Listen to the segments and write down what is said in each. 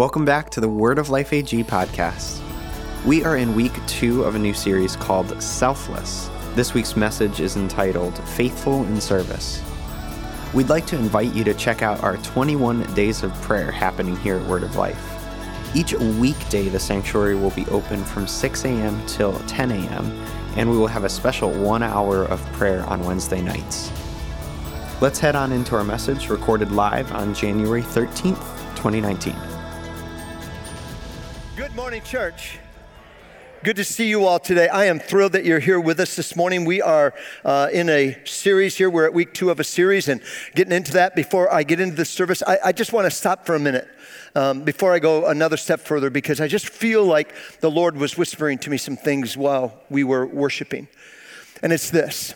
Welcome back to the Word of Life AG podcast. We are in week two of a new series called Selfless. This week's message is entitled Faithful in Service. We'd like to invite you to check out our 21 days of prayer happening here at Word of Life. Each weekday, the sanctuary will be open from 6 a.m. till 10 a.m., and we will have a special one hour of prayer on Wednesday nights. Let's head on into our message recorded live on January 13th, 2019. Good morning, church. Good to see you all today. I am thrilled that you're here with us this morning. We are uh, in a series here. We're at week two of a series, and getting into that before I get into the service, I, I just want to stop for a minute um, before I go another step further because I just feel like the Lord was whispering to me some things while we were worshiping. And it's this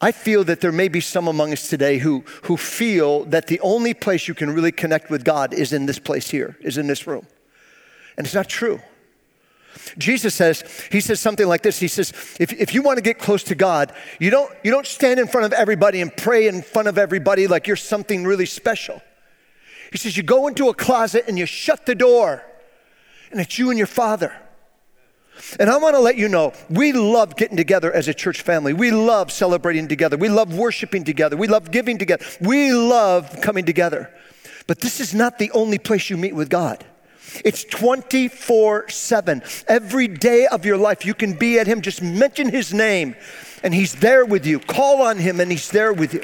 I feel that there may be some among us today who, who feel that the only place you can really connect with God is in this place here, is in this room. And it's not true. Jesus says, he says something like this. He says, if, if you want to get close to God, you don't, you don't stand in front of everybody and pray in front of everybody like you're something really special. He says, you go into a closet and you shut the door, and it's you and your father. And I want to let you know, we love getting together as a church family. We love celebrating together. We love worshiping together. We love giving together. We love coming together. But this is not the only place you meet with God. It's 24 7. Every day of your life, you can be at Him. Just mention His name, and He's there with you. Call on Him, and He's there with you.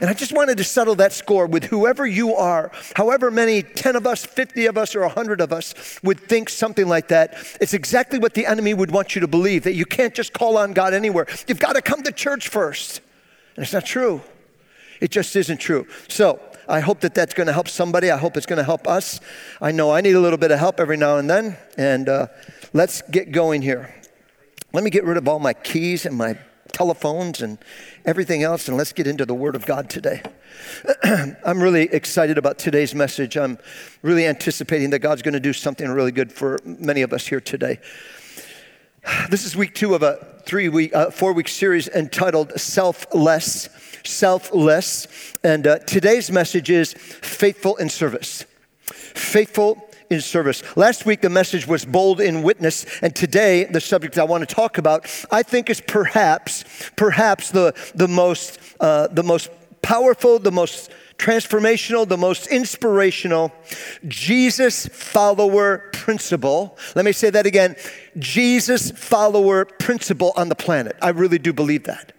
And I just wanted to settle that score with whoever you are, however many 10 of us, 50 of us, or 100 of us would think something like that. It's exactly what the enemy would want you to believe that you can't just call on God anywhere. You've got to come to church first. And it's not true. It just isn't true. So, I hope that that's going to help somebody. I hope it's going to help us. I know I need a little bit of help every now and then. And uh, let's get going here. Let me get rid of all my keys and my telephones and everything else, and let's get into the Word of God today. I'm really excited about today's message. I'm really anticipating that God's going to do something really good for many of us here today. This is week two of a three week, uh, four week series entitled Selfless selfless. And uh, today's message is faithful in service. Faithful in service. Last week, the message was bold in witness, and today, the subject I want to talk about, I think, is perhaps, perhaps the, the, most, uh, the most powerful, the most transformational, the most inspirational Jesus follower principle. Let me say that again Jesus follower principle on the planet. I really do believe that.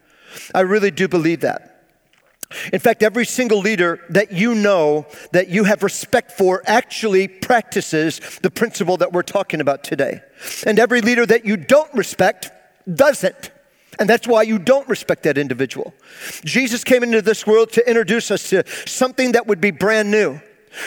I really do believe that. In fact, every single leader that you know that you have respect for actually practices the principle that we're talking about today. And every leader that you don't respect doesn't. And that's why you don't respect that individual. Jesus came into this world to introduce us to something that would be brand new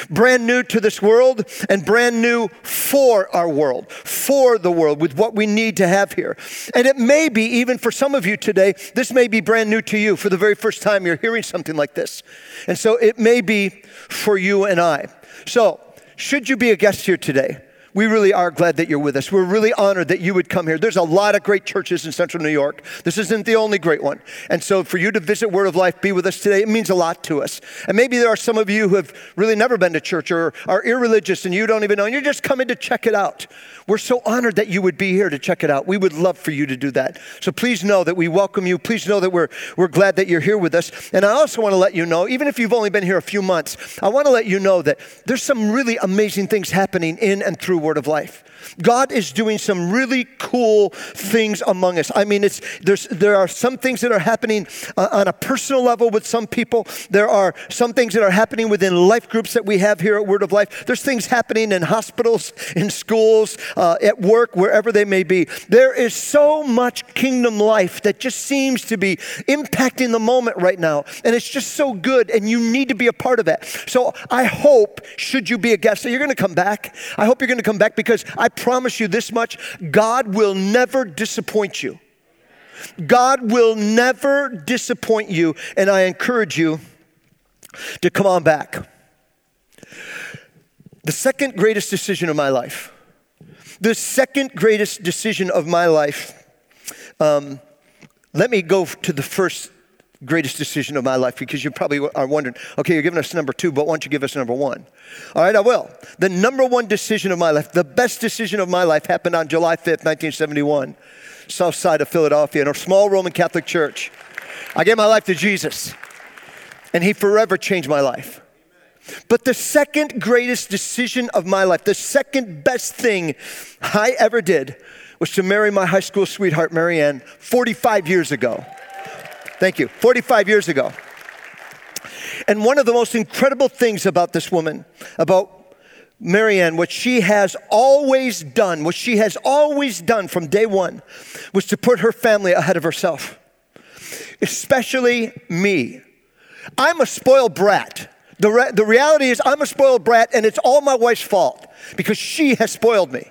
brand new to this world and brand new for our world, for the world, with what we need to have here. And it may be, even for some of you today, this may be brand new to you for the very first time you're hearing something like this. And so it may be for you and I. So, should you be a guest here today? We really are glad that you're with us. We're really honored that you would come here. There's a lot of great churches in central New York. This isn't the only great one. And so for you to visit Word of Life, be with us today, it means a lot to us. And maybe there are some of you who have really never been to church or are irreligious and you don't even know, and you're just coming to check it out. We're so honored that you would be here to check it out. We would love for you to do that. So please know that we welcome you. Please know that we're, we're glad that you're here with us. And I also want to let you know, even if you've only been here a few months, I want to let you know that there's some really amazing things happening in and through Word of Life. God is doing some really cool things among us. I mean, it's, there's, there are some things that are happening uh, on a personal level with some people. There are some things that are happening within life groups that we have here at Word of Life. There's things happening in hospitals, in schools, uh, at work, wherever they may be. There is so much kingdom life that just seems to be impacting the moment right now. And it's just so good, and you need to be a part of that. So I hope, should you be a guest, that you're going to come back. I hope you're going to come back because I promise you this much God will never disappoint you. God will never disappoint you, and I encourage you to come on back. The second greatest decision of my life, the second greatest decision of my life, um, let me go to the first greatest decision of my life because you probably are wondering, okay, you're giving us number two, but why don't you give us number one? All right, I will. the number one decision of my life, the best decision of my life happened on July 5th, 1971, south side of Philadelphia, in a small Roman Catholic church. I gave my life to Jesus, and He forever changed my life. But the second greatest decision of my life, the second best thing I ever did, was to marry my high school sweetheart, Marianne, 45 years ago. Thank you, 45 years ago. And one of the most incredible things about this woman, about Marianne, what she has always done, what she has always done from day one, was to put her family ahead of herself, especially me. I'm a spoiled brat. The, re- the reality is, I'm a spoiled brat, and it's all my wife's fault because she has spoiled me.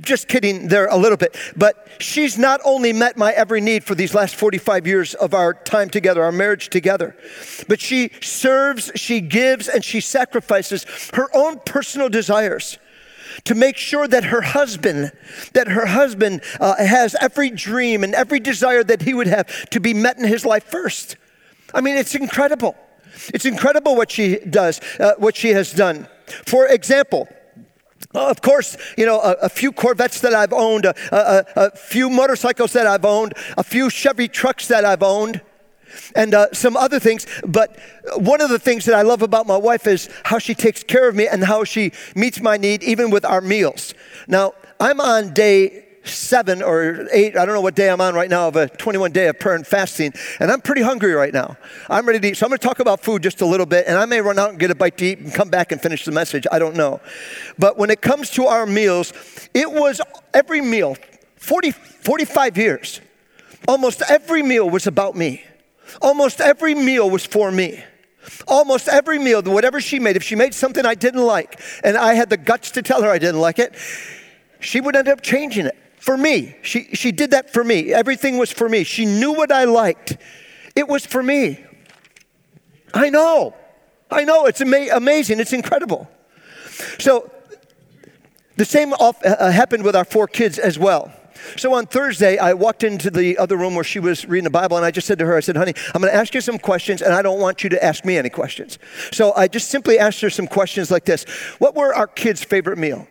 Just kidding there a little bit. But she's not only met my every need for these last 45 years of our time together, our marriage together, but she serves, she gives, and she sacrifices her own personal desires to make sure that her husband that her husband uh, has every dream and every desire that he would have to be met in his life first i mean it's incredible it's incredible what she does uh, what she has done for example of course, you know, a, a, few Corvettes that I've owned, a, a, a, few motorcycles that I've owned, a few Chevy trucks that I've owned, and uh, some other things. But one of the things that I love about my wife is how she takes care of me and how she meets my need, even with our meals. Now, I'm on day seven or eight, I don't know what day I'm on right now, of a 21 day of prayer and fasting, and I'm pretty hungry right now. I'm ready to eat. So I'm going to talk about food just a little bit, and I may run out and get a bite to eat and come back and finish the message. I don't know. But when it comes to our meals, it was every meal, 40, 45 years, almost every meal was about me. Almost every meal was for me. Almost every meal, whatever she made, if she made something I didn't like, and I had the guts to tell her I didn't like it, she would end up changing it for me. She, she did that for me. Everything was for me. She knew what I liked. It was for me. I know. I know. It's ama- amazing. It's incredible. So, the same off, uh, happened with our four kids as well. So on Thursday, I walked into the other room where she was reading the Bible, and I just said to her, I said, honey, I'm going to ask you some questions, and I don't want you to ask me any questions. So I just simply asked her some questions like this What were our kids' favorite meal?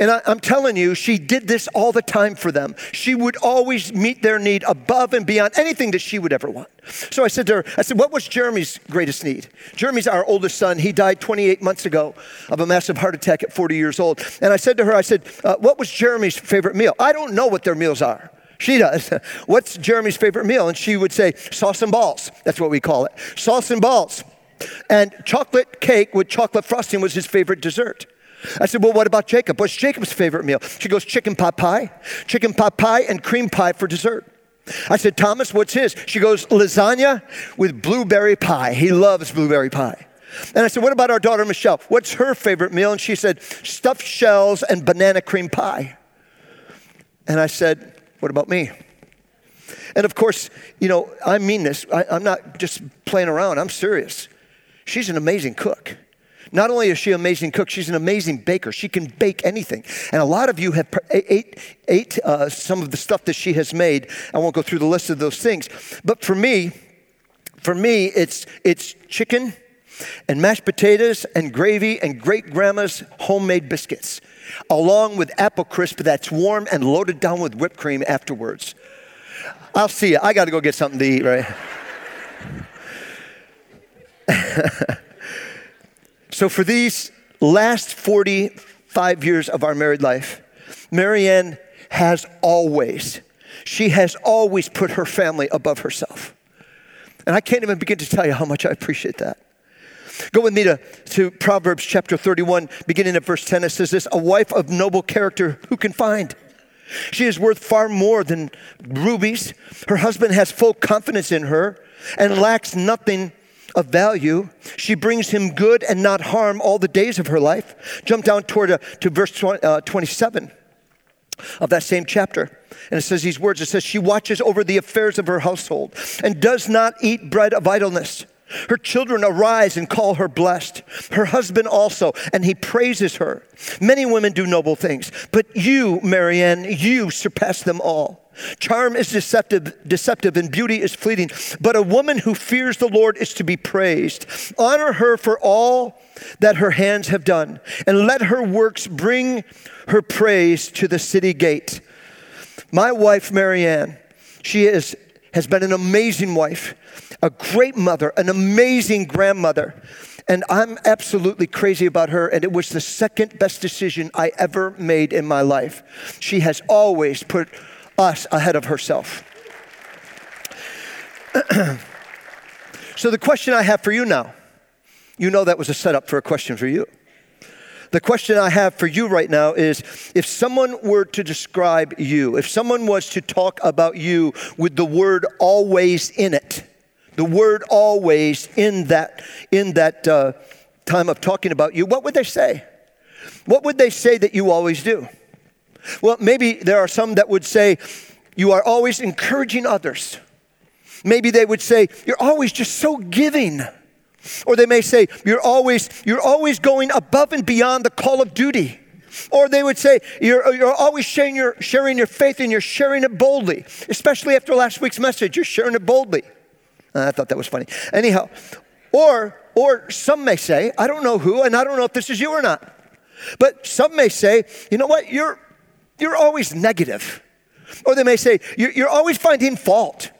And I, am telling you, she did this all the time for them. She would always meet their need above and beyond anything that she would ever want. So I said to her, I said, What was Jeremy's greatest need? Jeremy's our oldest son. He died 28 months ago of a massive heart attack at 40 years old. And I said to her, I said, uh, What was Jeremy's favorite meal? I don't know what their meals are. She does. What's Jeremy's favorite meal? And she would say, Sauce and balls. That's what we call it. Sauce and balls. And chocolate cake with chocolate frosting was his favorite dessert. I said, Well, what about Jacob? What's Jacob's favorite meal? She goes, Chicken pot pie, chicken pot pie, and cream pie for dessert. I said, Thomas, what's his? She goes, Lasagna with blueberry pie. He loves blueberry pie. And I said, What about our daughter Michelle? What's her favorite meal? And she said, Stuffed shells and banana cream pie. And I said, What about me? And of course, you know, I mean this. I, am not just playing around, I'm serious. She's an amazing cook. Not only is she an amazing cook, she's an amazing baker. She can bake anything. And a lot of you have ate, ate uh, some of the stuff that she has made. I won't go through the list of those things. But for me, for me, it's, it's chicken and mashed potatoes and gravy and great grandma's homemade biscuits, along with apple crisp that's warm and loaded down with whipped cream afterwards. I'll see you. I got to go get something to eat, right? So, for these last 45 years of our married life, Marianne has always, she has always put her family above herself. And I can't even begin to tell you how much I appreciate that. Go with me to, to Proverbs chapter 31, beginning at verse 10. It says this A wife of noble character, who can find? She is worth far more than rubies. Her husband has full confidence in her and lacks nothing of value. She brings him good and not harm all the days of her life. Jump down toward uh, to verse 20, uh, 27 of that same chapter. And it says these words it says, She watches over the affairs of her household and does not eat bread of idleness. Her children arise and call her blessed. Her husband also, and he praises her. Many women do noble things, but you, Marianne, you surpass them all. Charm is deceptive, deceptive, and beauty is fleeting. But a woman who fears the Lord is to be praised. Honor her for all that her hands have done, and let her works bring her praise to the city gate. My wife, Marianne, she is, has been an amazing wife, a great mother, an amazing grandmother. And I'm absolutely crazy about her, and it was the second best decision I ever made in my life. She has always put us ahead of herself. so, the question I have for you now, you know that was a setup for a question for you. The question I have for you right now is if someone were to describe you, if someone was to talk about you with the word always in it, the word always in that, in that uh, time of talking about you, what would they say? What would they say that you always do? Well, maybe there are some that would say, You are always encouraging others. Maybe they would say, You're always just so giving. Or they may say, You're always, you're always going above and beyond the call of duty. Or they would say, You're, you're always sharing your, sharing your faith and you're sharing it boldly. Especially after last week's message, you're sharing it boldly. Uh, I thought that was funny. Anyhow, or, or some may say, I don't know who, and I don't know if this is you or not. But some may say, you know what, you're, you're always negative. Or they may say, you're, always finding fault.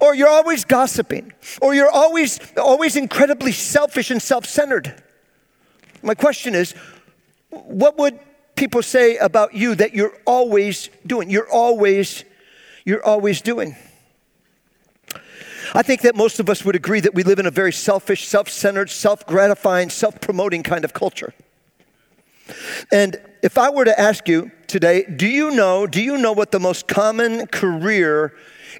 Or you're always gossiping. Or you're always, always incredibly selfish and self centered. My question is, what would people say about you that you're always doing? You're always, you're always doing. I think that most of us would agree that we live in a very selfish, self centered, self gratifying, self promoting kind of culture. And if I were to ask you today, do you know, do you know what the most common career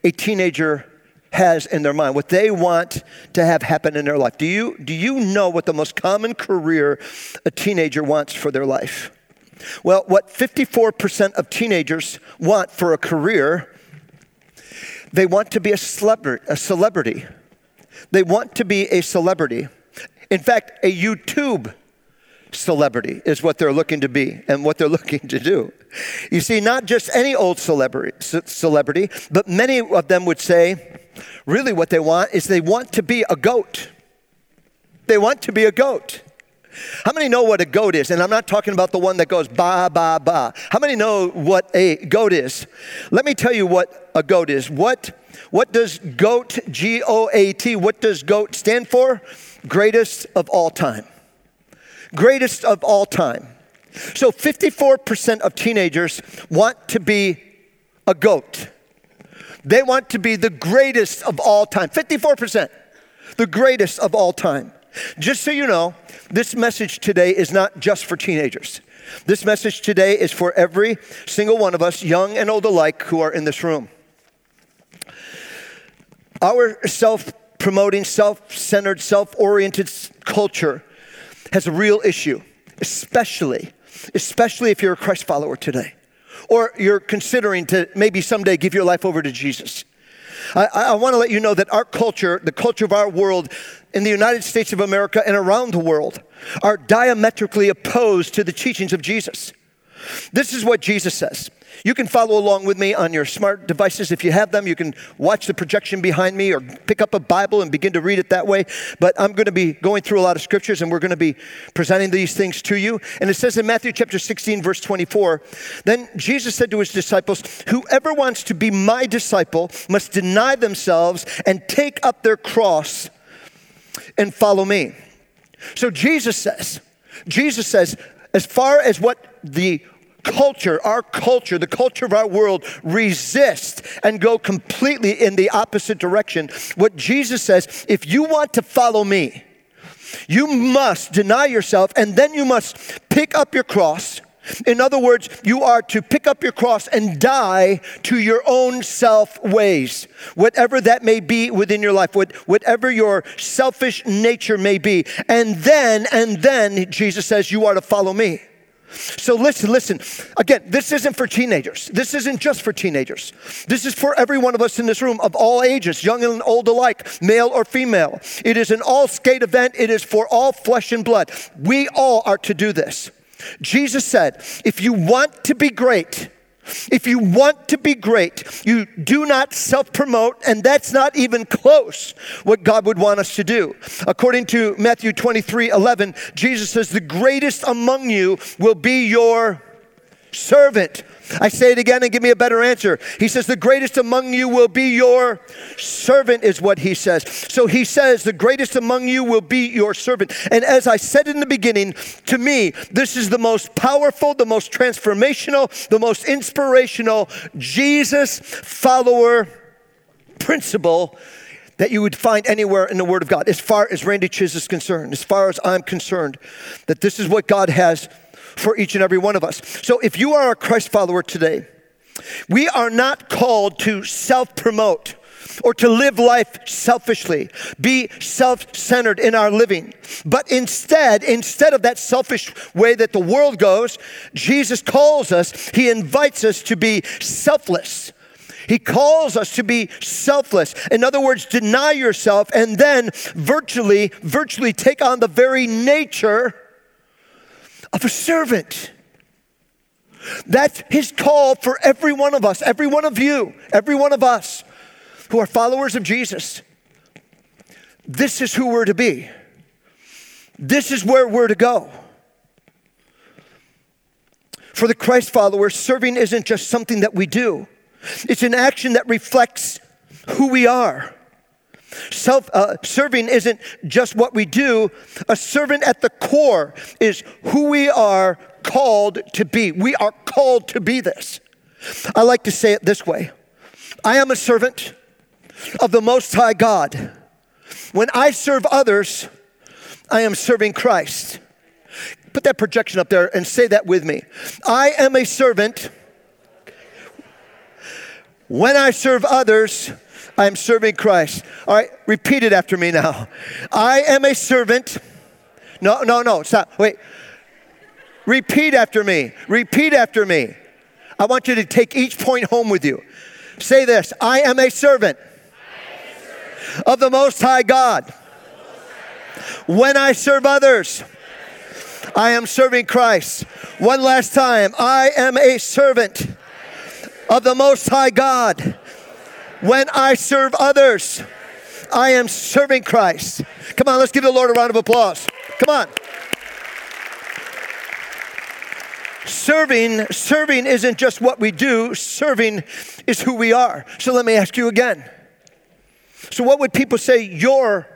a teenager has in their mind, what they want to have happen in their life? Do you, do you know what the most common career a teenager wants for their life? Well, what 54% of teenagers want for a career, they want to be a celebrity. A celebrity. They want to be a celebrity. In fact, a YouTube celebrity is what they're looking to be and what they're looking to do. You see, not just any old celebrity, celebrity, but many of them would say, really what they want is they want to be a goat. They want to be a goat. How many know what a goat is? And I'm not talking about the one that goes ba, ba, ba. How many know what a goat is? Let me tell you what a goat is. What, what does GOAT, G O A T, what does GOAT stand for? Greatest of all time greatest of all time. So 54% of teenagers want to be a goat. They want to be the greatest of all time. 54%, the greatest of all time. Just so you know, this message today is not just for teenagers. This message today is for every single one of us, young and old alike, who are in this room. Our self promoting, self centered, self oriented culture has a real issue, especially, especially if you're a Christ follower today, or you're considering to maybe someday give your life over to Jesus. I, I want to let you know that our culture, the culture of our world in the United States of America and around the world, are diametrically opposed to the teachings of Jesus. This is what Jesus says. You can follow along with me on your smart devices if you have them. You can watch the projection behind me or pick up a Bible and begin to read it that way. But I'm going to be going through a lot of scriptures and we're going to be presenting these things to you. And it says in Matthew chapter 16, verse 24, then Jesus said to his disciples, Whoever wants to be my disciple must deny themselves and take up their cross and follow me. So Jesus says, Jesus says, as far as what the culture, our culture, the culture of our world resist and go completely in the opposite direction. What Jesus says, if you want to follow me, you must deny yourself and then you must pick up your cross. In other words, you are to pick up your cross and die to your own self ways, whatever that may be within your life, whatever your selfish nature may be. And then, and then, Jesus says, you are to follow me. So listen, listen. Again, this isn't for teenagers. This isn't just for teenagers. This is for every one of us in this room of all ages, young and old alike, male or female. It is an all skate event. It is for all flesh and blood. We all are to do this. Jesus said, if you want to be great, If you want to be great, you do not self promote, and that's not even close what God would want us to do. According to Matthew 23 11, Jesus says, The greatest among you will be your servant. I say it again and give me a better answer. He says, The greatest among you will be your servant, is what he says. So he says, The greatest among you will be your servant. And as I said in the beginning, to me, this is the most powerful, the most transformational, the most inspirational Jesus follower principle that you would find anywhere in the Word of God, as far as Randy Chiz is concerned, as far as I'm concerned, that this is what God has for each and every one of us. So if you are a Christ follower today, we are not called to self promote or to live life selfishly, be self centered in our living. But instead, instead of that selfish way that the world goes, Jesus calls us, He invites us to be selfless. He calls us to be selfless. In other words, deny yourself and then virtually, virtually take on the very nature of a servant. That's his call for every one of us, every one of you, every one of us who are followers of Jesus. This is who we're to be. This is where we're to go. For the Christ follower, serving isn't just something that we do, it's an action that reflects who we are. Self uh, serving isn't just what we do, a servant at the core is who we are called to be. We are called to be this. I like to say it this way I am a servant of the Most High God. When I serve others, I am serving Christ. Put that projection up there and say that with me. I am a servant. When I serve others, I am serving Christ. All right, repeat it after me now. I am a servant. No, no, no, stop. Wait. Repeat after me. Repeat after me. I want you to take each point home with you. Say this I am a servant, of the Most High God. When I serve others, I am serving Christ. One last time I am a servant of the Most High God. When I serve others, I am serving Christ. Come on, let's give the Lord a round of applause. Come on. Serving, serving isn't just what we do, serving is who we are. So let me ask you again. So, what would people say you're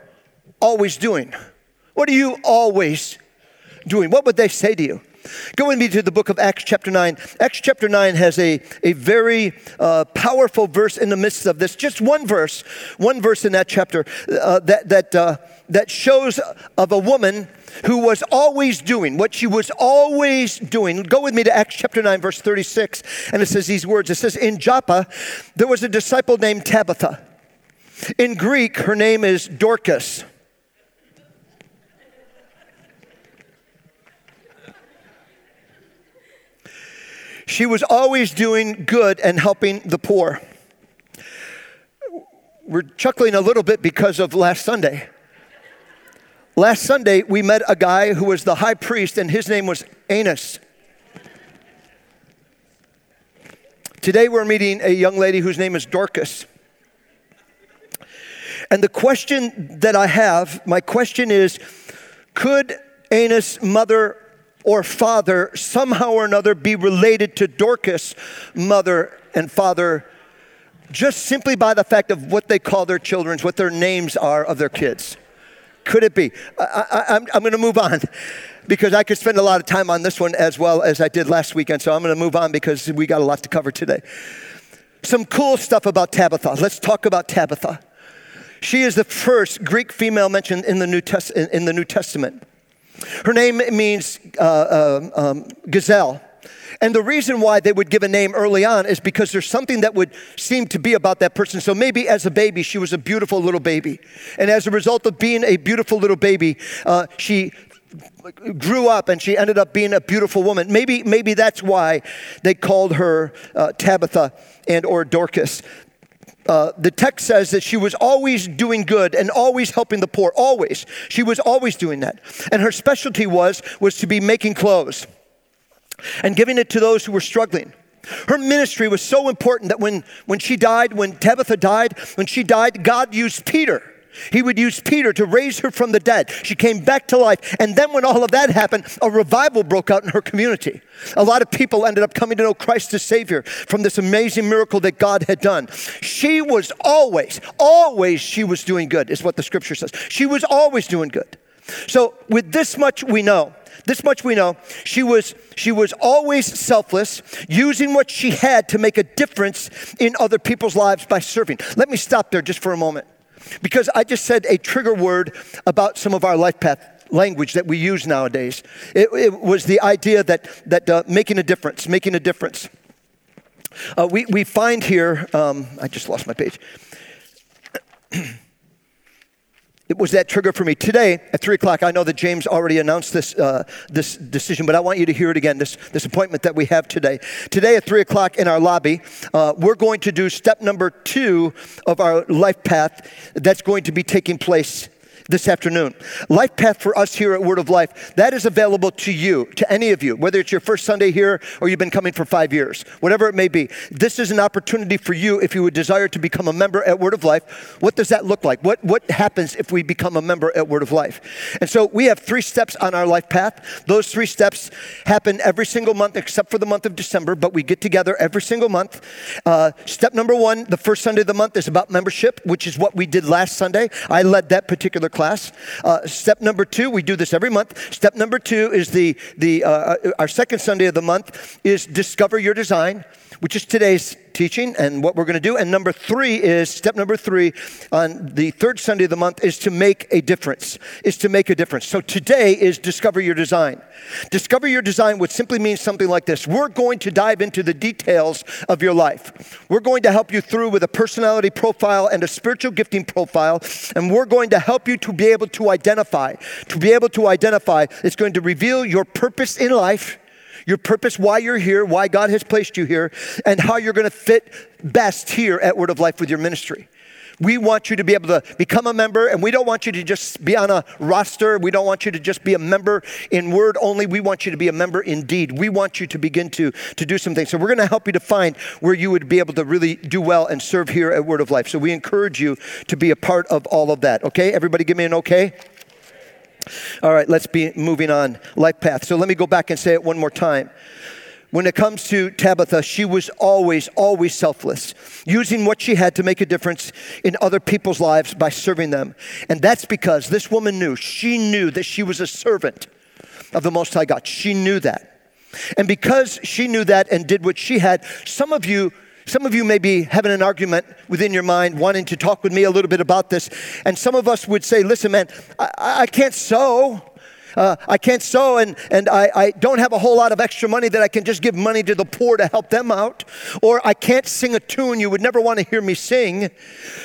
always doing? What are you always doing? What would they say to you? Go with me to the book of Acts, chapter 9. Acts, chapter 9 has a, a very uh, powerful verse in the midst of this. Just one verse, one verse in that chapter uh, that, that, uh, that shows of a woman who was always doing what she was always doing. Go with me to Acts chapter 9, verse 36, and it says these words It says, In Joppa, there was a disciple named Tabitha. In Greek, her name is Dorcas. She was always doing good and helping the poor. We're chuckling a little bit because of last Sunday. Last Sunday, we met a guy who was the high priest, and his name was Annas. Today, we're meeting a young lady whose name is Dorcas. And the question that I have, my question is could Annas' mother or father somehow or another be related to Dorcas' mother and father just simply by the fact of what they call their children, what their names are of their kids? Could it be? I, am going to move on because I could spend a lot of time on this one as well as I did last weekend. So I'm going to move on because we got a lot to cover today. Some cool stuff about Tabitha. Let's talk about Tabitha. She is the first Greek female mentioned in the New, Test- in the New Testament. Her name means uh, uh, um, gazelle. And the reason why they would give a name early on is because there's something that would seem to be about that person. So maybe as a baby, she was a beautiful little baby. And as a result of being a beautiful little baby, uh, she grew up and she ended up being a beautiful woman. Maybe, maybe that's why they called her uh, Tabitha and or Dorcas uh, the text says that she was always doing good and always helping the poor always she was always doing that and her specialty was was to be making clothes and giving it to those who were struggling Her ministry was so important that when, when she died, when Tabitha died, when she died, God used Peter. He would use Peter to raise her from the dead. She came back to life. And then, when all of that happened, a revival broke out in her community. A lot of people ended up coming to know Christ as Savior from this amazing miracle that God had done. She was always, always, she was doing good, is what the scripture says. She was always doing good. So, with this much we know, this much we know. She was, she was always selfless, using what she had to make a difference in other people's lives by serving. Let me stop there just for a moment. Because I just said a trigger word about some of our life path language that we use nowadays. It, it was the idea that, that uh, making a difference, making a difference. Uh, we, we find here, um, I just lost my page. it was that trigger for me. Today at 3 o'clock, I know that James already announced this, uh, this decision, but I want you to hear it again, this, this appointment that we have today. Today at 3 o'clock in our lobby, uh, we're going to do step number two of our life path that's going to be taking place this afternoon. Life Path for us here at Word of Life, that is available to you, to any of you, whether it's your first Sunday here or you've been coming for five years, whatever it may be. This is an opportunity for you if you would desire to become a member at Word of Life. What does that look like? What, what happens if we become a member at Word of Life? And so we have three steps on our life path. Those three steps happen every single month except for the month of December, but we get together every single month. Uh, step number one, the first Sunday of the month, is about membership, which is what we did last Sunday. I led that particular class. Uh, step number two, we do this every month. Step number two is the, the, uh, uh our second Sunday of the month is discover your design, which is today's teaching and what we're going to do. And number three is step number three on the third Sunday of the month is to make a difference, is to make a difference. So today is discover your design. Discover your design would simply mean something like this We're going to dive into the details of your life. We're going to help you through with a personality profile and a spiritual gifting profile. And we're going to help you to be able to identify, to be able to identify, it's going to reveal your purpose in life your purpose, why you're here, why God has placed you here, and how you're going to fit best here at Word of Life with your ministry. We want you to be able to become a member, and we don't want you to just be on a roster. We don't want you to just be a member in word only. We want you to be a member in deed. We want you to begin to, to do some things. So, we're going to help you to find where you would be able to really do well and serve here at Word of Life. So, we encourage you to be a part of all of that. Okay? Everybody give me an okay? All right, let's be moving on. Life path. So let me go back and say it one more time. When it comes to Tabitha, she was always, always selfless, using what she had to make a difference in other people's lives by serving them. And that's because this woman knew, she knew that she was a servant of the Most High God. She knew that. And because she knew that and did what she had, some of you some of you may be having an argument within your mind, wanting to talk with me a little bit about this. And some of us would say, listen, man, I, I can't sew. Uh, I can't sew and, and I, I don't have a whole lot of extra money that I can just give money to the poor to help them out. Or I can't sing a tune. You would never want to hear me sing.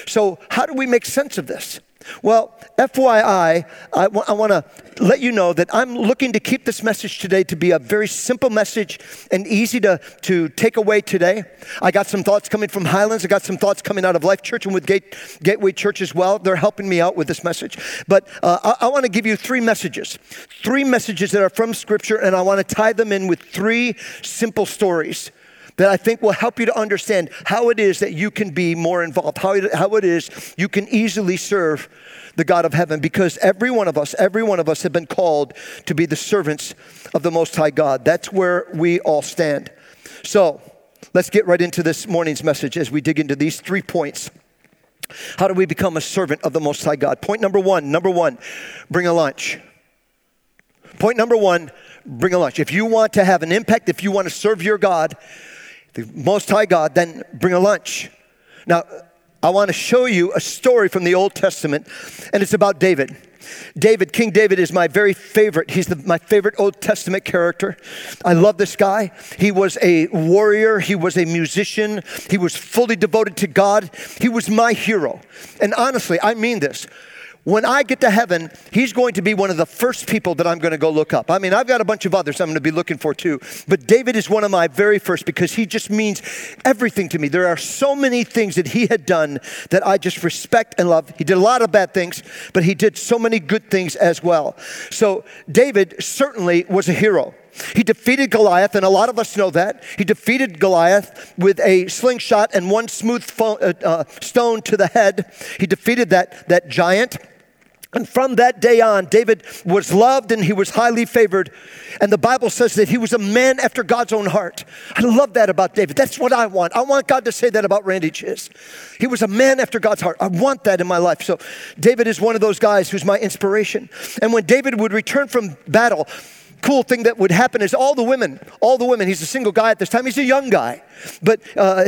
So, how do we make sense of this? Well, FYI, I, w- I want to let you know that I'm looking to keep this message today to be a very simple message and easy to, to take away today. I got some thoughts coming from Highlands. I got some thoughts coming out of Life Church and with Gate, Gateway Church as well. They're helping me out with this message. But uh, I, I want to give you three messages, three messages that are from Scripture, and I want to tie them in with three simple stories that I think will help you to understand how it is that you can be more involved, how it, how it is you can easily serve the God of heaven, because every one of us, every one of us have been called to be the servants of the Most High God. That's where we all stand. So let's get right into this morning's message as we dig into these three points. How do we become a servant of the Most High God? Point number one, number one, bring a lunch. Point number one, bring a lunch. If you want to have an impact, if you want to serve your God, the Most High God, then bring a lunch. Now, I want to show you a story from the Old Testament, and it's about David. David, King David, is my very favorite. He's the, my favorite Old Testament character. I love this guy. He was a warrior, he was a musician, he was fully devoted to God. He was my hero. And honestly, I mean this when I get to heaven, he's going to be one of the first people that I'm going to go look up. I mean, I've got a bunch of others I'm going to be looking for too, but David is one of my very first because he just means everything to me. There are so many things that he had done that I just respect and love. He did a lot of bad things, but he did so many good things as well. So, David certainly was a hero. He defeated Goliath, and a lot of us know that. He defeated Goliath with a slingshot and one smooth fo- uh, uh, stone to the head. He defeated that, that giant. And from that day on, David was loved and he was highly favored. And the Bible says that he was a man after God's own heart. I love that about David. That's what I want. I want God to say that about Randy Chiss. He was a man after God's heart. I want that in my life. So David is one of those guys who's my inspiration. And when David would return from battle, cool thing that would happen is all the women, all the women, he's a single guy at this time, he's a young guy, but uh,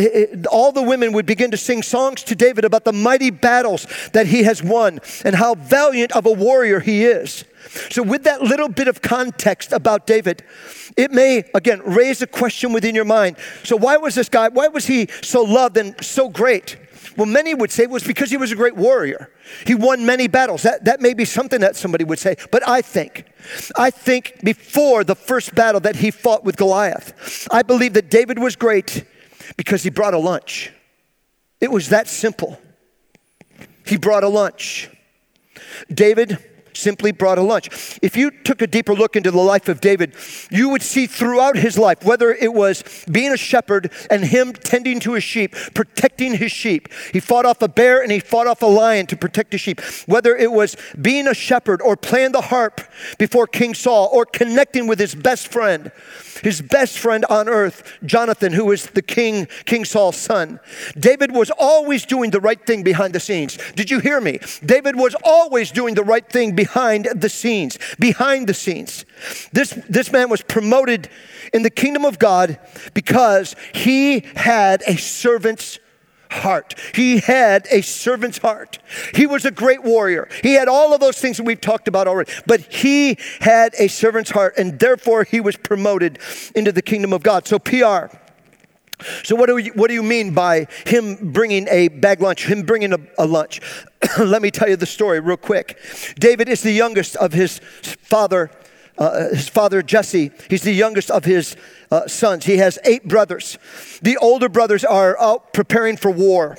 all the women would begin to sing songs to David about the mighty battles that he has won and how valiant of a warrior he is. So, with that little bit of context about David, it may, again, raise a question within your mind. So, why was this guy, why was he so loved and so great? Well, many would say it was because he was a great warrior. He won many battles. That, that may be something that somebody would say, but I think, I think before the first battle that he fought with Goliath, I believe that David was great because he brought a lunch. It was that simple. He brought a lunch. David simply brought a lunch. If you took a deeper look into the life of David, you would see throughout his life, whether it was being a shepherd and him tending to his sheep, protecting his sheep. He fought off a bear and he fought off a lion to protect his sheep. Whether it was being a shepherd or playing the harp before King Saul or connecting with his best friend his best friend on earth, Jonathan, who was the king, King Saul's son. David was always doing the right thing behind the scenes. Did you hear me? David was always doing the right thing behind the scenes, behind the scenes. This, this man was promoted in the kingdom of God because he had a servant's heart. He had a servant's heart. He was a great warrior. He had all of those things that we've talked about already, but he had a servant's heart, and therefore he was promoted into the kingdom of God. So, PR. So, what do, we, what do you mean by him bringing a bag lunch, him bringing a, a lunch? Let me tell you the story real quick. David is the youngest of his father, uh, his father Jesse. He's the youngest of his uh, sons. He has eight brothers. The older brothers are out preparing for war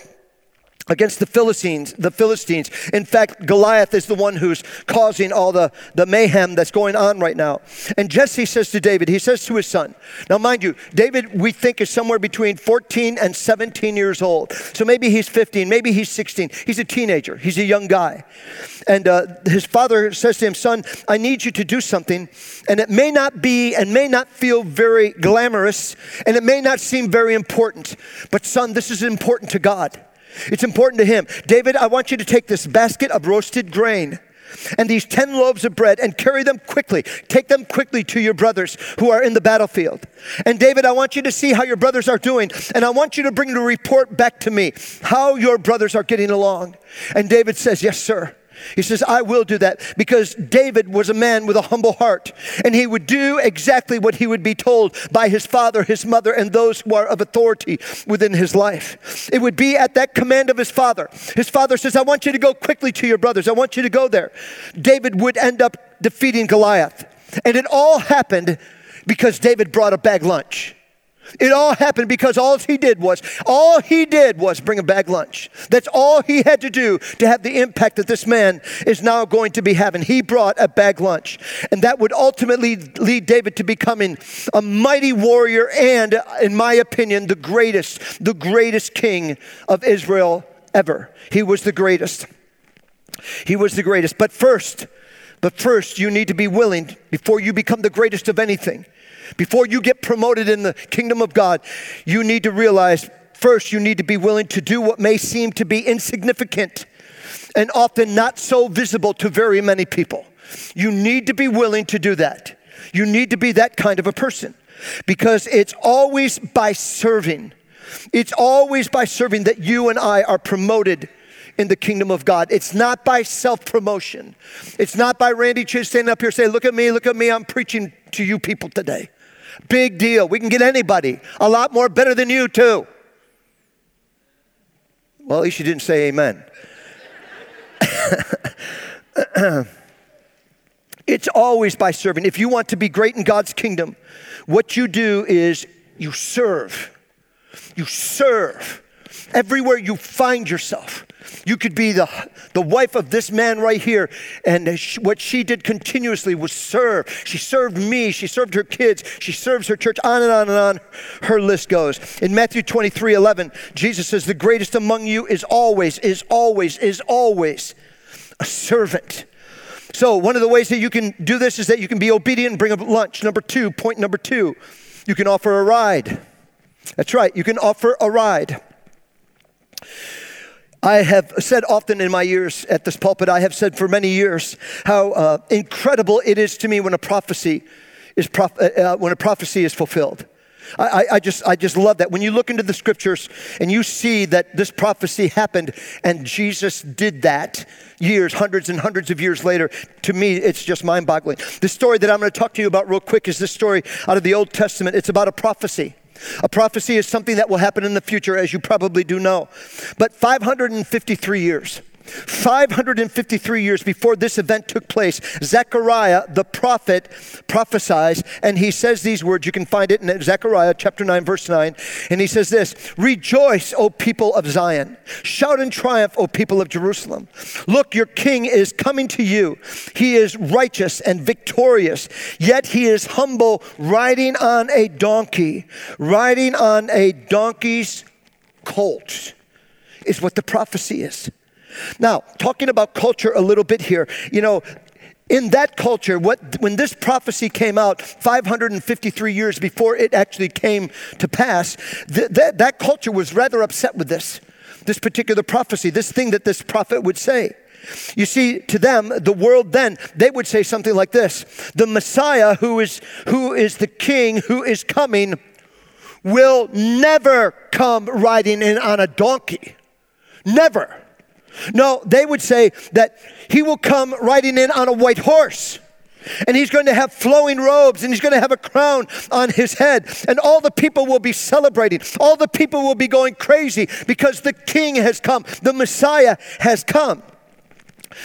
against the Philistines, the Philistines. In fact, Goliath is the one who's causing all the, the mayhem that's going on right now. And Jesse says to David, he says to his son, now mind you, David we think is somewhere between 14 and 17 years old. So maybe he's 15, maybe he's 16. He's a teenager, he's a young guy. And uh, his father says to him, son, I need you to do something. And it may not be and may not feel very glamorous and it may not seem very important. But son, this is important to God. It's important to him. David, I want you to take this basket of roasted grain and these 10 loaves of bread and carry them quickly. Take them quickly to your brothers who are in the battlefield. And David, I want you to see how your brothers are doing, and I want you to bring the report back to me how your brothers are getting along. And David says, Yes, sir. He says, I will do that because David was a man with a humble heart and he would do exactly what he would be told by his father, his mother, and those who are of authority within his life. It would be at that command of his father. His father says, I want you to go quickly to your brothers. I want you to go there. David would end up defeating Goliath. And it all happened because David brought a bag lunch. It all happened because all he did was, all he did was bring a bag lunch. That's all he had to do to have the impact that this man is now going to be having. He brought a bag lunch. And that would ultimately lead David to becoming a mighty warrior and, in my opinion, the greatest, the greatest king of Israel ever. He was the greatest. He was the greatest. But first, but first, you need to be willing, before you become the greatest of anything, before you get promoted in the kingdom of God, you need to realize first, you need to be willing to do what may seem to be insignificant and often not so visible to very many people. You need to be willing to do that. You need to be that kind of a person because it's always by serving. It's always by serving that you and I are promoted in the kingdom of God. It's not by self promotion. It's not by Randy Chiss standing up here saying, Look at me, look at me, I'm preaching to you people today. Big deal. We can get anybody a lot more better than you, too. Well, at least you didn't say amen. it's always by serving. If you want to be great in God's kingdom, what you do is you serve. You serve. Everywhere you find yourself, you could be the, the wife of this man right here. And what she did continuously was serve. She served me. She served her kids. She serves her church. On and on and on. Her list goes. In Matthew 23 11, Jesus says, The greatest among you is always, is always, is always a servant. So, one of the ways that you can do this is that you can be obedient and bring up lunch. Number two, point number two, you can offer a ride. That's right, you can offer a ride. I have said often in my years at this pulpit, I have said for many years how uh, incredible it is to me when a prophecy is prof- uh, uh when a prophecy is fulfilled. I, I, just, I just love that. When you look into the scriptures and you see that this prophecy happened and Jesus did that years, hundreds and hundreds of years later, to me, it's just mind boggling. The story that I'm going to talk to you about real quick is this story out of the Old Testament. It's about a prophecy. A prophecy is something that will happen in the future, as you probably do know. But 553 years 553 years before this event took place, Zechariah the prophet prophesies, and he says these words. You can find it in Zechariah chapter 9, verse 9. And he says this Rejoice, O people of Zion. Shout in triumph, O people of Jerusalem. Look, your king is coming to you. He is righteous and victorious, yet he is humble, riding on a donkey, riding on a donkey's colt, is what the prophecy is. Now, talking about culture a little bit here, you know, in that culture, what, when this prophecy came out 553 years before it actually came to pass, th- th- that culture was rather upset with this, this particular prophecy, this thing that this prophet would say. You see, to them, the world then, they would say something like this The Messiah, who is, who is the king, who is coming, will never come riding in on a donkey. Never. No, they would say that he will come riding in on a white horse. And he's going to have flowing robes and he's going to have a crown on his head. And all the people will be celebrating. All the people will be going crazy because the king has come, the Messiah has come.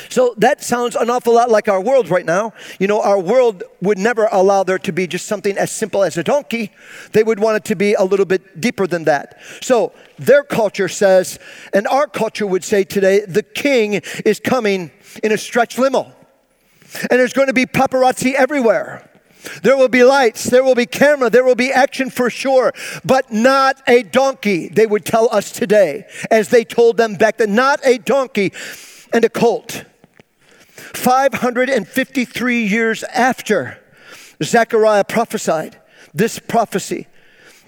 So that sounds an awful lot like our world right now. You know, our world would never allow there to be just something as simple as a donkey. They would want it to be a little bit deeper than that. So their culture says, and our culture would say today, the king is coming in a stretch limo. And there's going to be paparazzi everywhere. There will be lights, there will be camera, there will be action for sure, but not a donkey, they would tell us today, as they told them back then, not a donkey and a colt. 553 years after Zechariah prophesied this prophecy,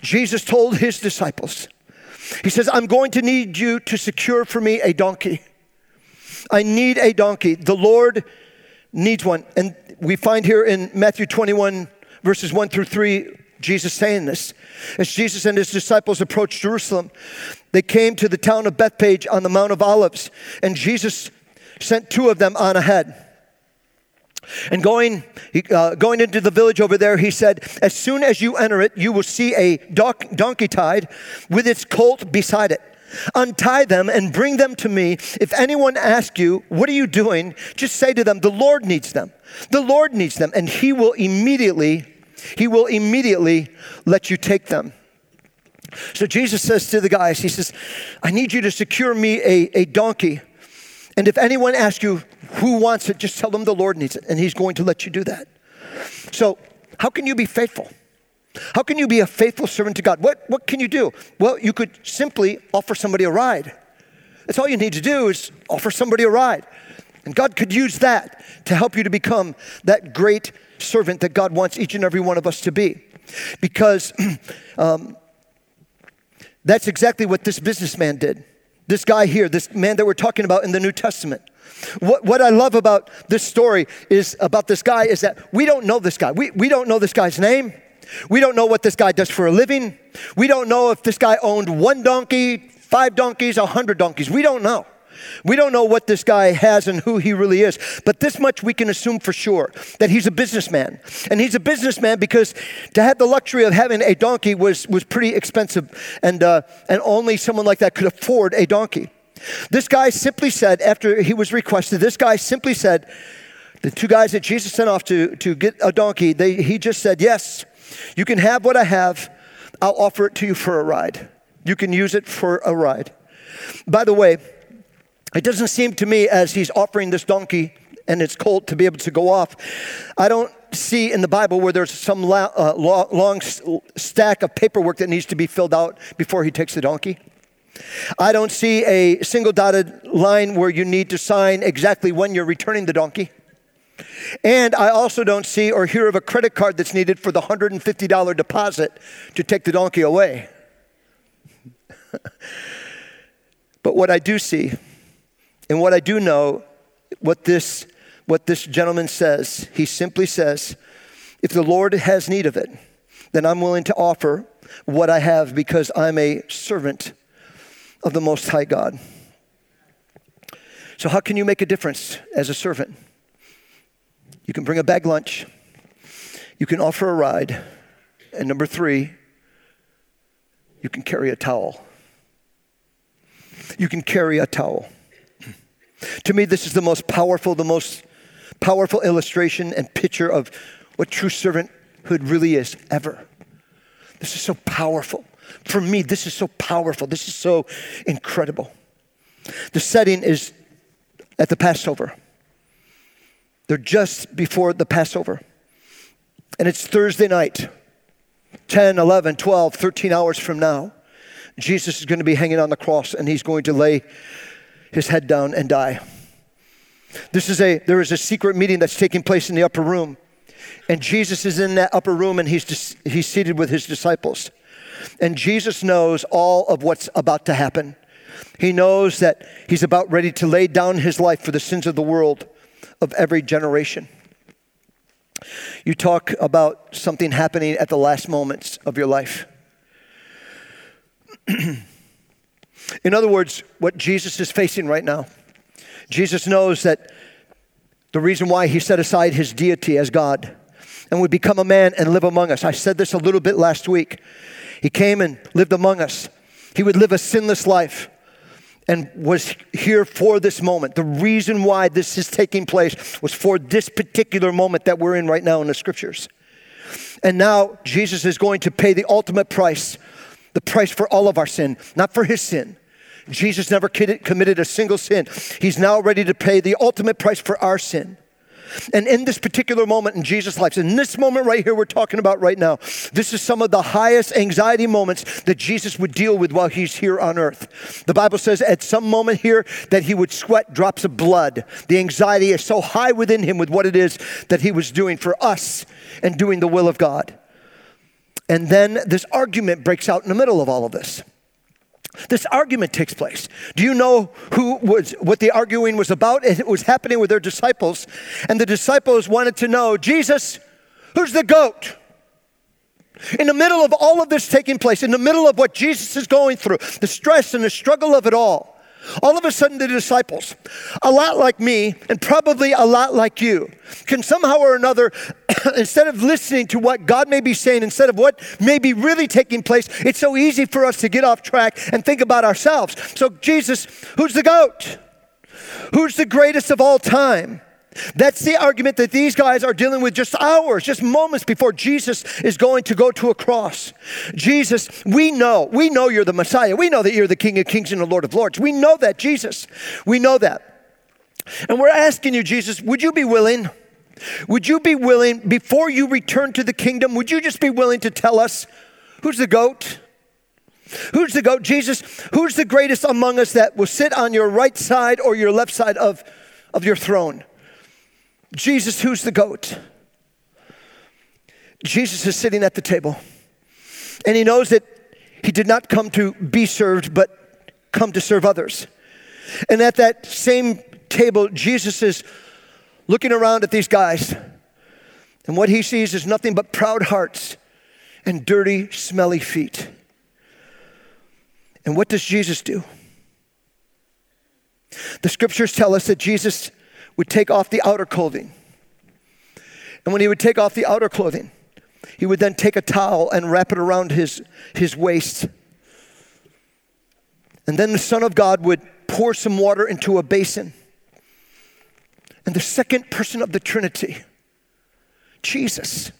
Jesus told his disciples, He says, I'm going to need you to secure for me a donkey. I need a donkey. The Lord needs one. And we find here in Matthew 21, verses 1 through 3, Jesus saying this. As Jesus and his disciples approached Jerusalem, they came to the town of Bethphage on the Mount of Olives, and Jesus sent two of them on ahead. And going, uh, going into the village over there, he said, As soon as you enter it, you will see a donkey tied with its colt beside it. Untie them and bring them to me. If anyone asks you, What are you doing? just say to them, The Lord needs them. The Lord needs them, and he will immediately, he will immediately let you take them. So Jesus says to the guys, He says, I need you to secure me a, a donkey. And if anyone asks you who wants it, just tell them the Lord needs it, and He's going to let you do that. So, how can you be faithful? How can you be a faithful servant to God? What, what can you do? Well, you could simply offer somebody a ride. That's all you need to do is offer somebody a ride. And God could use that to help you to become that great servant that God wants each and every one of us to be. Because um, that's exactly what this businessman did. This guy here, this man that we're talking about in the New Testament. What, what I love about this story is about this guy is that we don't know this guy. We, we don't know this guy's name. We don't know what this guy does for a living. We don't know if this guy owned one donkey, five donkeys, a hundred donkeys. We don't know. We don't know what this guy has and who he really is, but this much we can assume for sure that he's a businessman. And he's a businessman because to have the luxury of having a donkey was, was pretty expensive, and, uh, and only someone like that could afford a donkey. This guy simply said, after he was requested, this guy simply said, the two guys that Jesus sent off to, to get a donkey, they, he just said, Yes, you can have what I have. I'll offer it to you for a ride. You can use it for a ride. By the way, it doesn't seem to me as he's offering this donkey and its colt to be able to go off. I don't see in the Bible where there's some uh, long stack of paperwork that needs to be filled out before he takes the donkey. I don't see a single dotted line where you need to sign exactly when you're returning the donkey. And I also don't see or hear of a credit card that's needed for the $150 deposit to take the donkey away. but what I do see, and what I do know, what this, what this gentleman says, he simply says, if the Lord has need of it, then I'm willing to offer what I have because I'm a servant of the Most High God. So, how can you make a difference as a servant? You can bring a bag lunch, you can offer a ride, and number three, you can carry a towel. You can carry a towel. To me, this is the most powerful, the most powerful illustration and picture of what true servanthood really is ever. This is so powerful. For me, this is so powerful. This is so incredible. The setting is at the Passover. They're just before the Passover. And it's Thursday night, 10, 11, 12, 13 hours from now. Jesus is going to be hanging on the cross and he's going to lay his head down and die. This is a there is a secret meeting that's taking place in the upper room. And Jesus is in that upper room and he's he's seated with his disciples. And Jesus knows all of what's about to happen. He knows that he's about ready to lay down his life for the sins of the world, of every generation. You talk about something happening at the last moments of your life. In other words, what Jesus is facing right now, Jesus knows that the reason why he set aside his deity as God and would become a man and live among us. I said this a little bit last week. He came and lived among us. He would live a sinless life and was here for this moment. The reason why this is taking place was for this particular moment that we're in right now in the scriptures. And now Jesus is going to pay the ultimate price, the price for all of our sin, not for his sin. Jesus never committed a single sin. He's now ready to pay the ultimate price for our sin. And in this particular moment in Jesus' life, in this moment right here we're talking about right now, this is some of the highest anxiety moments that Jesus would deal with while he's here on earth. The Bible says at some moment here that he would sweat drops of blood. The anxiety is so high within him with what it is that he was doing for us and doing the will of God. And then this argument breaks out in the middle of all of this. This argument takes place. Do you know who was what the arguing was about? It was happening with their disciples, and the disciples wanted to know, Jesus, who's the goat? In the middle of all of this taking place, in the middle of what Jesus is going through, the stress and the struggle of it all, all of a sudden, the disciples, a lot like me, and probably a lot like you, can somehow or another, instead of listening to what God may be saying, instead of what may be really taking place, it's so easy for us to get off track and think about ourselves. So, Jesus, who's the goat? Who's the greatest of all time? That's the argument that these guys are dealing with just hours, just moments before Jesus is going to go to a cross. Jesus, we know, we know you're the Messiah. We know that you're the King of Kings and the Lord of Lords. We know that, Jesus. We know that. And we're asking you, Jesus, would you be willing? Would you be willing, before you return to the kingdom, would you just be willing to tell us who's the goat? Who's the goat? Jesus, who's the greatest among us that will sit on your right side or your left side of, of your throne? Jesus, who's the goat? Jesus is sitting at the table, and he knows that he did not come to be served, but come to serve others. And at that same table, Jesus is looking around at these guys, and what he sees is nothing but proud hearts and dirty, smelly feet. And what does Jesus do? The scriptures tell us that Jesus would take off the outer clothing. And when he would take off the outer clothing, he would then take a towel and wrap it around his, his waist. And then the Son of God would pour some water into a basin. And the second person of the Trinity, Jesus,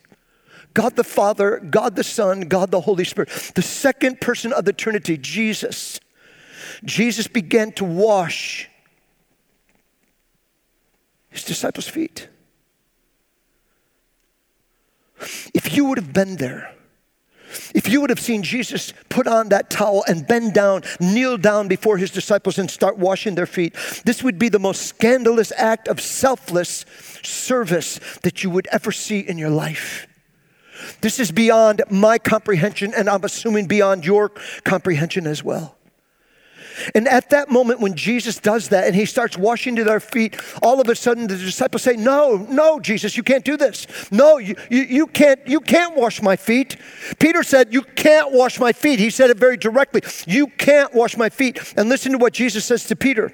God the Father, God the Son, God the Holy Spirit. The second person of the Trinity, Jesus. Jesus began to wash his disciples' feet. If you would have been there, if you would have seen Jesus put on that towel and bend down, kneel down before his disciples and start washing their feet, this would be the most scandalous act of selfless service that you would ever see in your life. This is beyond my comprehension, and I'm assuming beyond your comprehension as well. And at that moment, when Jesus does that and he starts washing to their feet, all of a sudden the disciples say, No, no, Jesus, you can't do this. No, you, you, you, can't, you can't wash my feet. Peter said, You can't wash my feet. He said it very directly. You can't wash my feet. And listen to what Jesus says to Peter.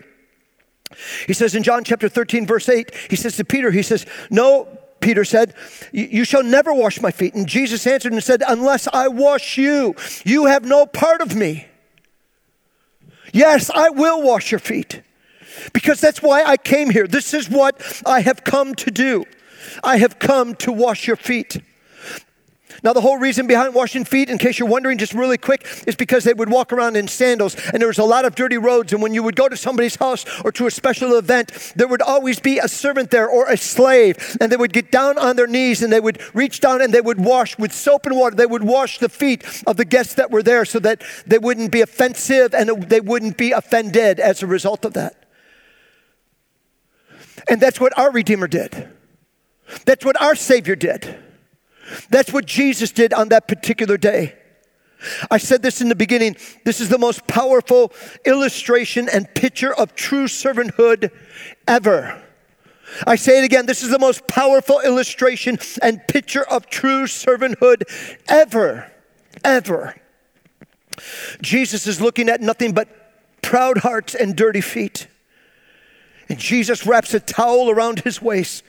He says in John chapter 13, verse 8, he says to Peter, He says, No, Peter said, You shall never wash my feet. And Jesus answered and said, Unless I wash you, you have no part of me. Yes, I will wash your feet because that's why I came here. This is what I have come to do. I have come to wash your feet. Now, the whole reason behind washing feet, in case you're wondering, just really quick, is because they would walk around in sandals and there was a lot of dirty roads. And when you would go to somebody's house or to a special event, there would always be a servant there or a slave. And they would get down on their knees and they would reach down and they would wash with soap and water. They would wash the feet of the guests that were there so that they wouldn't be offensive and they wouldn't be offended as a result of that. And that's what our Redeemer did. That's what our Savior did. That's what Jesus did on that particular day. I said this in the beginning. This is the most powerful illustration and picture of true servanthood ever. I say it again. This is the most powerful illustration and picture of true servanthood ever. Ever. Jesus is looking at nothing but proud hearts and dirty feet. And Jesus wraps a towel around his waist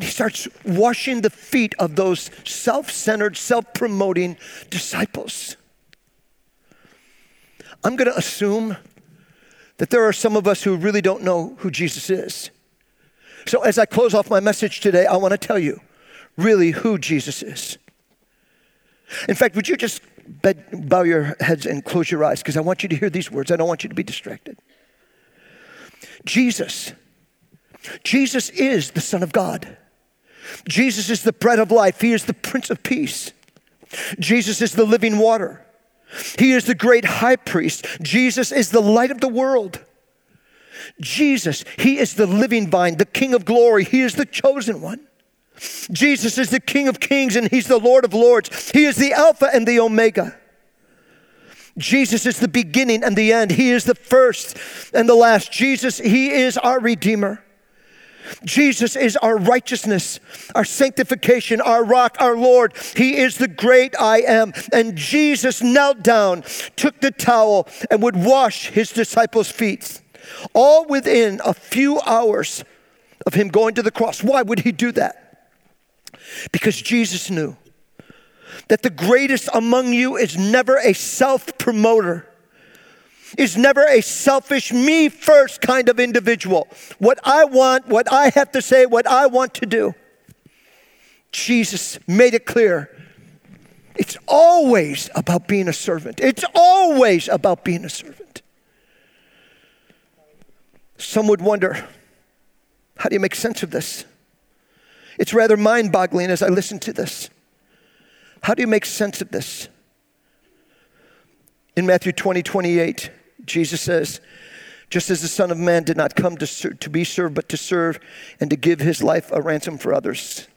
and he starts washing the feet of those self centered, self promoting disciples. I'm going to assume that there are some of us who really don't know who Jesus is. So, as I close off my message today, I want to tell you really who Jesus is. In fact, would you just bow your heads and close your eyes because I want you to hear these words. I don't want you to be distracted. Jesus. Jesus is the Son of God. Jesus is the bread of life, He is the Prince of Peace. Jesus is the living water. He is the great high priest. Jesus is the light of the world. Jesus, He is the living vine, the King of glory. He is the chosen one. Jesus is the King of kings and He's the Lord of lords. He is the Alpha and the Omega. Jesus is the beginning and the end. He is the first and the last. Jesus, He is our Redeemer. Jesus is our righteousness, our sanctification, our rock, our Lord. He is the great I am. And Jesus knelt down, took the towel, and would wash his disciples' feet, all within a few hours of him going to the cross. Why would he do that? Because Jesus knew that the greatest among you is never a self promoter is never a selfish, me first kind of individual. What I want, what I have to say, what I want to do. Jesus made it clear. It's always about being a servant. It's always about being a servant. Some would wonder how do you make sense of this? It's rather mind boggling as I listen to this. How do you make sense of this? In Matthew 20, 28, Jesus says, just as the Son of Man did not come to, ser- to be served, but to serve and to give his life a ransom for others.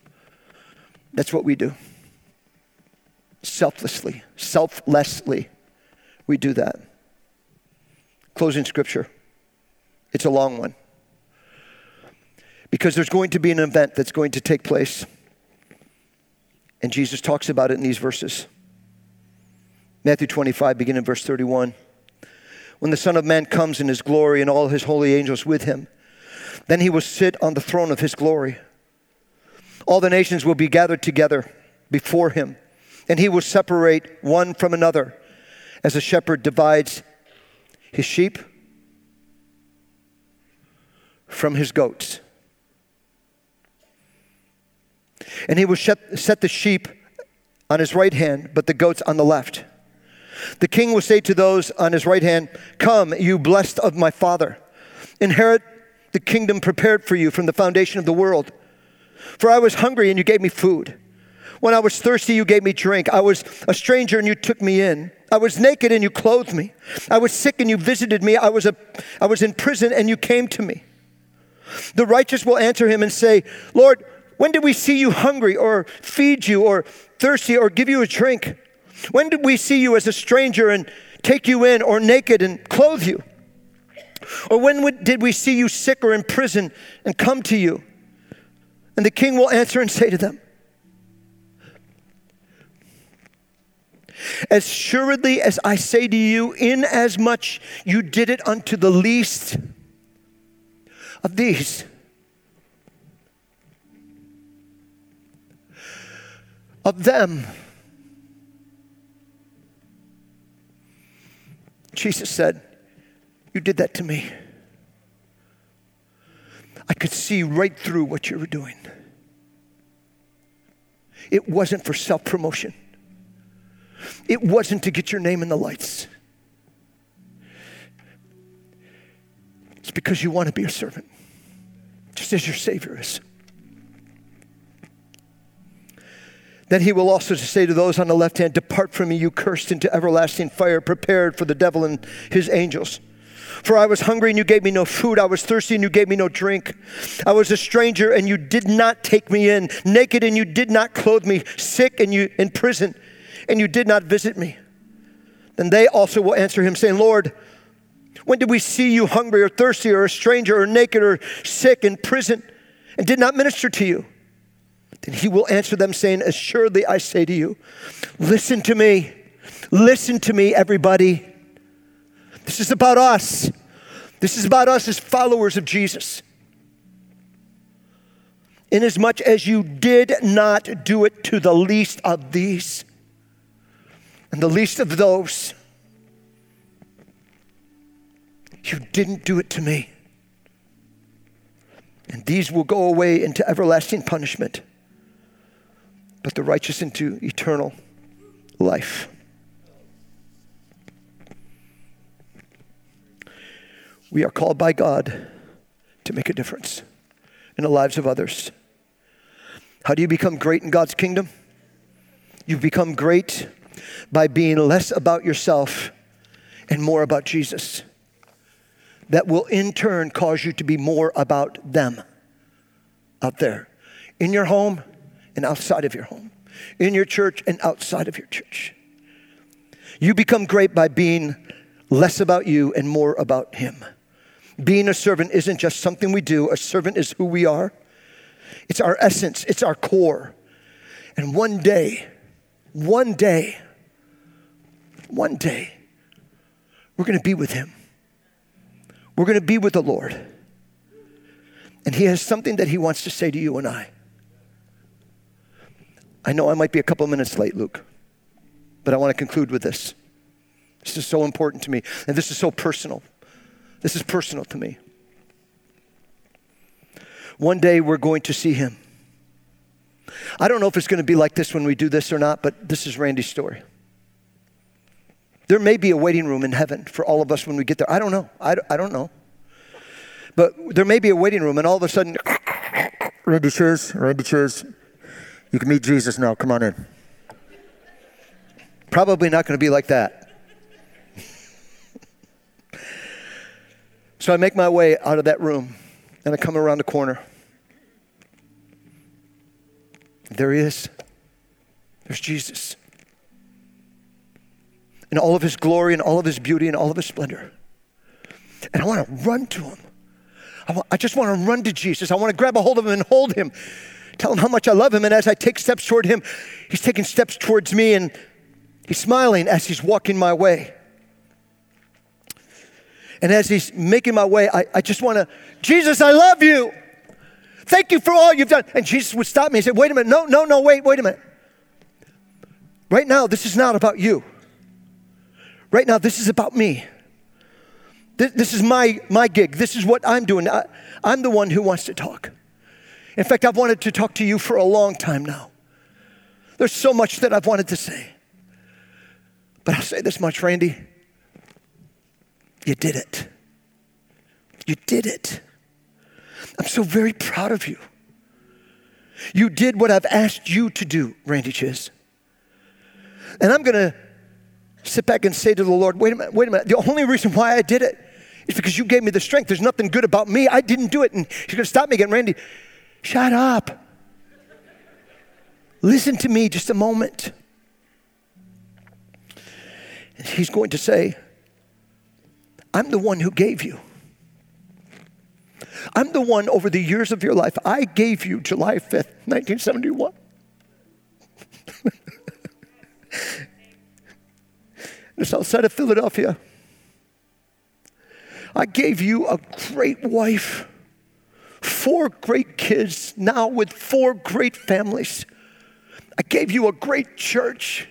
That's what we do. Selflessly, selflessly, we do that. Closing scripture. It's a long one. Because there's going to be an event that's going to take place. And Jesus talks about it in these verses. Matthew 25, beginning in verse 31 when the Son of Man comes in his glory and all his holy angels with him. Then he will sit on the throne of his glory. All the nations will be gathered together before him, and he will separate one from another as a shepherd divides his sheep from his goats. And he will set the sheep on his right hand, but the goats on the left. The king will say to those on his right hand, Come, you blessed of my father, inherit the kingdom prepared for you from the foundation of the world. For I was hungry and you gave me food. When I was thirsty, you gave me drink. I was a stranger and you took me in. I was naked and you clothed me. I was sick and you visited me. I was, a, I was in prison and you came to me. The righteous will answer him and say, Lord, when did we see you hungry or feed you or thirsty or give you a drink? When did we see you as a stranger and take you in or naked and clothe you? Or when did we see you sick or in prison and come to you? And the king will answer and say to them, As assuredly as I say to you, inasmuch you did it unto the least of these, of them. Jesus said, You did that to me. I could see right through what you were doing. It wasn't for self promotion, it wasn't to get your name in the lights. It's because you want to be a servant, just as your Savior is. Then he will also say to those on the left hand, Depart from me, you cursed, into everlasting fire, prepared for the devil and his angels. For I was hungry and you gave me no food. I was thirsty and you gave me no drink. I was a stranger and you did not take me in. Naked and you did not clothe me. Sick and you in prison and you did not visit me. Then they also will answer him, saying, Lord, when did we see you hungry or thirsty or a stranger or naked or sick in prison and did not minister to you? Then he will answer them, saying, Assuredly I say to you, listen to me. Listen to me, everybody. This is about us. This is about us as followers of Jesus. Inasmuch as you did not do it to the least of these and the least of those, you didn't do it to me. And these will go away into everlasting punishment but the righteous into eternal life. We are called by God to make a difference in the lives of others. How do you become great in God's kingdom? You become great by being less about yourself and more about Jesus. That will in turn cause you to be more about them out there in your home, and outside of your home, in your church and outside of your church. You become great by being less about you and more about Him. Being a servant isn't just something we do, a servant is who we are. It's our essence, it's our core. And one day, one day, one day, we're going to be with Him. We're going to be with the Lord. And He has something that He wants to say to you and I. I know I might be a couple minutes late, Luke, but I want to conclude with this. This is so important to me, and this is so personal. This is personal to me. One day we're going to see him. I don't know if it's going to be like this when we do this or not, but this is Randy's story. There may be a waiting room in heaven for all of us when we get there. I don't know. I, I don't know. But there may be a waiting room, and all of a sudden, Randy chairs, Randy chairs, you can meet Jesus now. Come on in. Probably not going to be like that. so I make my way out of that room and I come around the corner. There he is. There's Jesus. In all of his glory and all of his beauty and all of his splendor. And I want to run to him. I, I just want to run to Jesus. I want to grab a hold of him and hold him tell him how much I love him. And as I take steps toward him, he's taking steps towards me and he's smiling as he's walking my way. And as he's making my way, I, I just want to, Jesus, I love you. Thank you for all you've done. And Jesus would stop me and say, Wait a minute. No, no, no, wait, wait a minute. Right now, this is not about you. Right now, this is about me. This, this is my, my gig. This is what I'm doing. I, I'm the one who wants to talk. In fact, I've wanted to talk to you for a long time now. There's so much that I've wanted to say. But I'll say this much, Randy. You did it. You did it. I'm so very proud of you. You did what I've asked you to do, Randy Chiz. And I'm going to sit back and say to the Lord, wait a minute, wait a minute. The only reason why I did it is because you gave me the strength. There's nothing good about me. I didn't do it. And you're going to stop me again, Randy. Shut up. Listen to me just a moment. And he's going to say, I'm the one who gave you. I'm the one over the years of your life. I gave you July 5th, 1971. the south side of Philadelphia. I gave you a great wife, four great kids, now with four great families. I gave you a great church.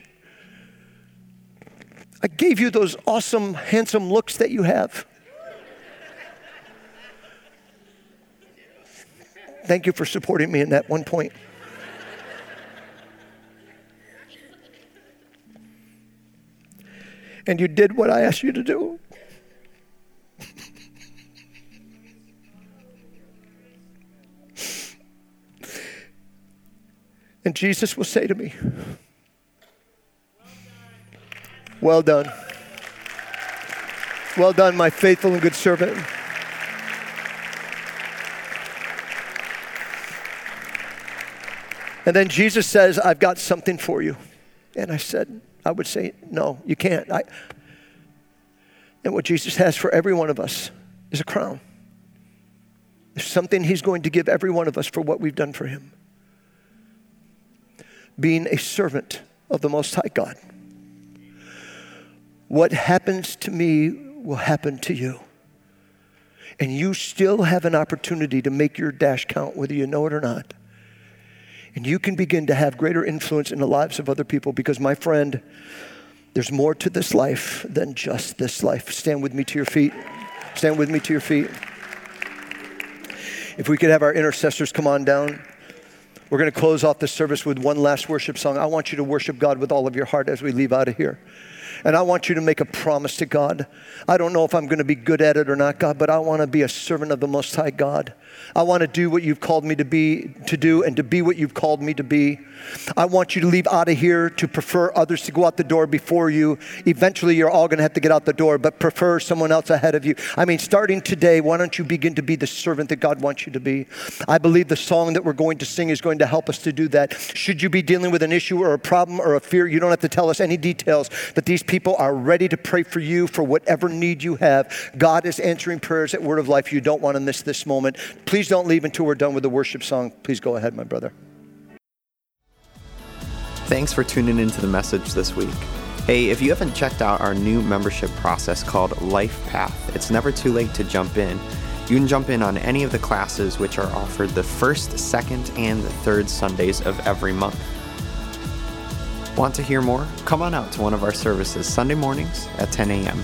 I gave you those awesome, handsome looks that you have. Thank you for supporting me in that one point. and you did what I asked you to do. And Jesus will say to me, Well done. Well done, my faithful and good servant. And then Jesus says, I've got something for you. And I said, I would say, no, you can't. I, and what Jesus has for every one of us is a crown. There's something he's going to give every one of us for what we've done for him. Being a servant of the Most High God. What happens to me will happen to you. And you still have an opportunity to make your dash count, whether you know it or not. And you can begin to have greater influence in the lives of other people because, my friend, there's more to this life than just this life. Stand with me to your feet. Stand with me to your feet. If we could have our intercessors come on down. We're going to close off this service with one last worship song. I want you to worship God with all of your heart as we leave out of here. And I want you to make a promise to God. I don't know if I'm going to be good at it or not, God, but I want to be a servant of the Most High God. I want to do what you've called me to be to do and to be what you've called me to be. I want you to leave out of here to prefer others to go out the door before you. Eventually you're all going to have to get out the door, but prefer someone else ahead of you. I mean, starting today, why don't you begin to be the servant that God wants you to be? I believe the song that we're going to sing is going to help us to do that. Should you be dealing with an issue or a problem or a fear, you don't have to tell us any details, but these people are ready to pray for you for whatever need you have. God is answering prayers at Word of Life. You don't want to miss this moment. Please don't leave until we're done with the worship song. Please go ahead, my brother. Thanks for tuning into the message this week. Hey, if you haven't checked out our new membership process called Life Path, it's never too late to jump in. You can jump in on any of the classes which are offered the first, second, and third Sundays of every month. Want to hear more? Come on out to one of our services Sunday mornings at 10 a.m.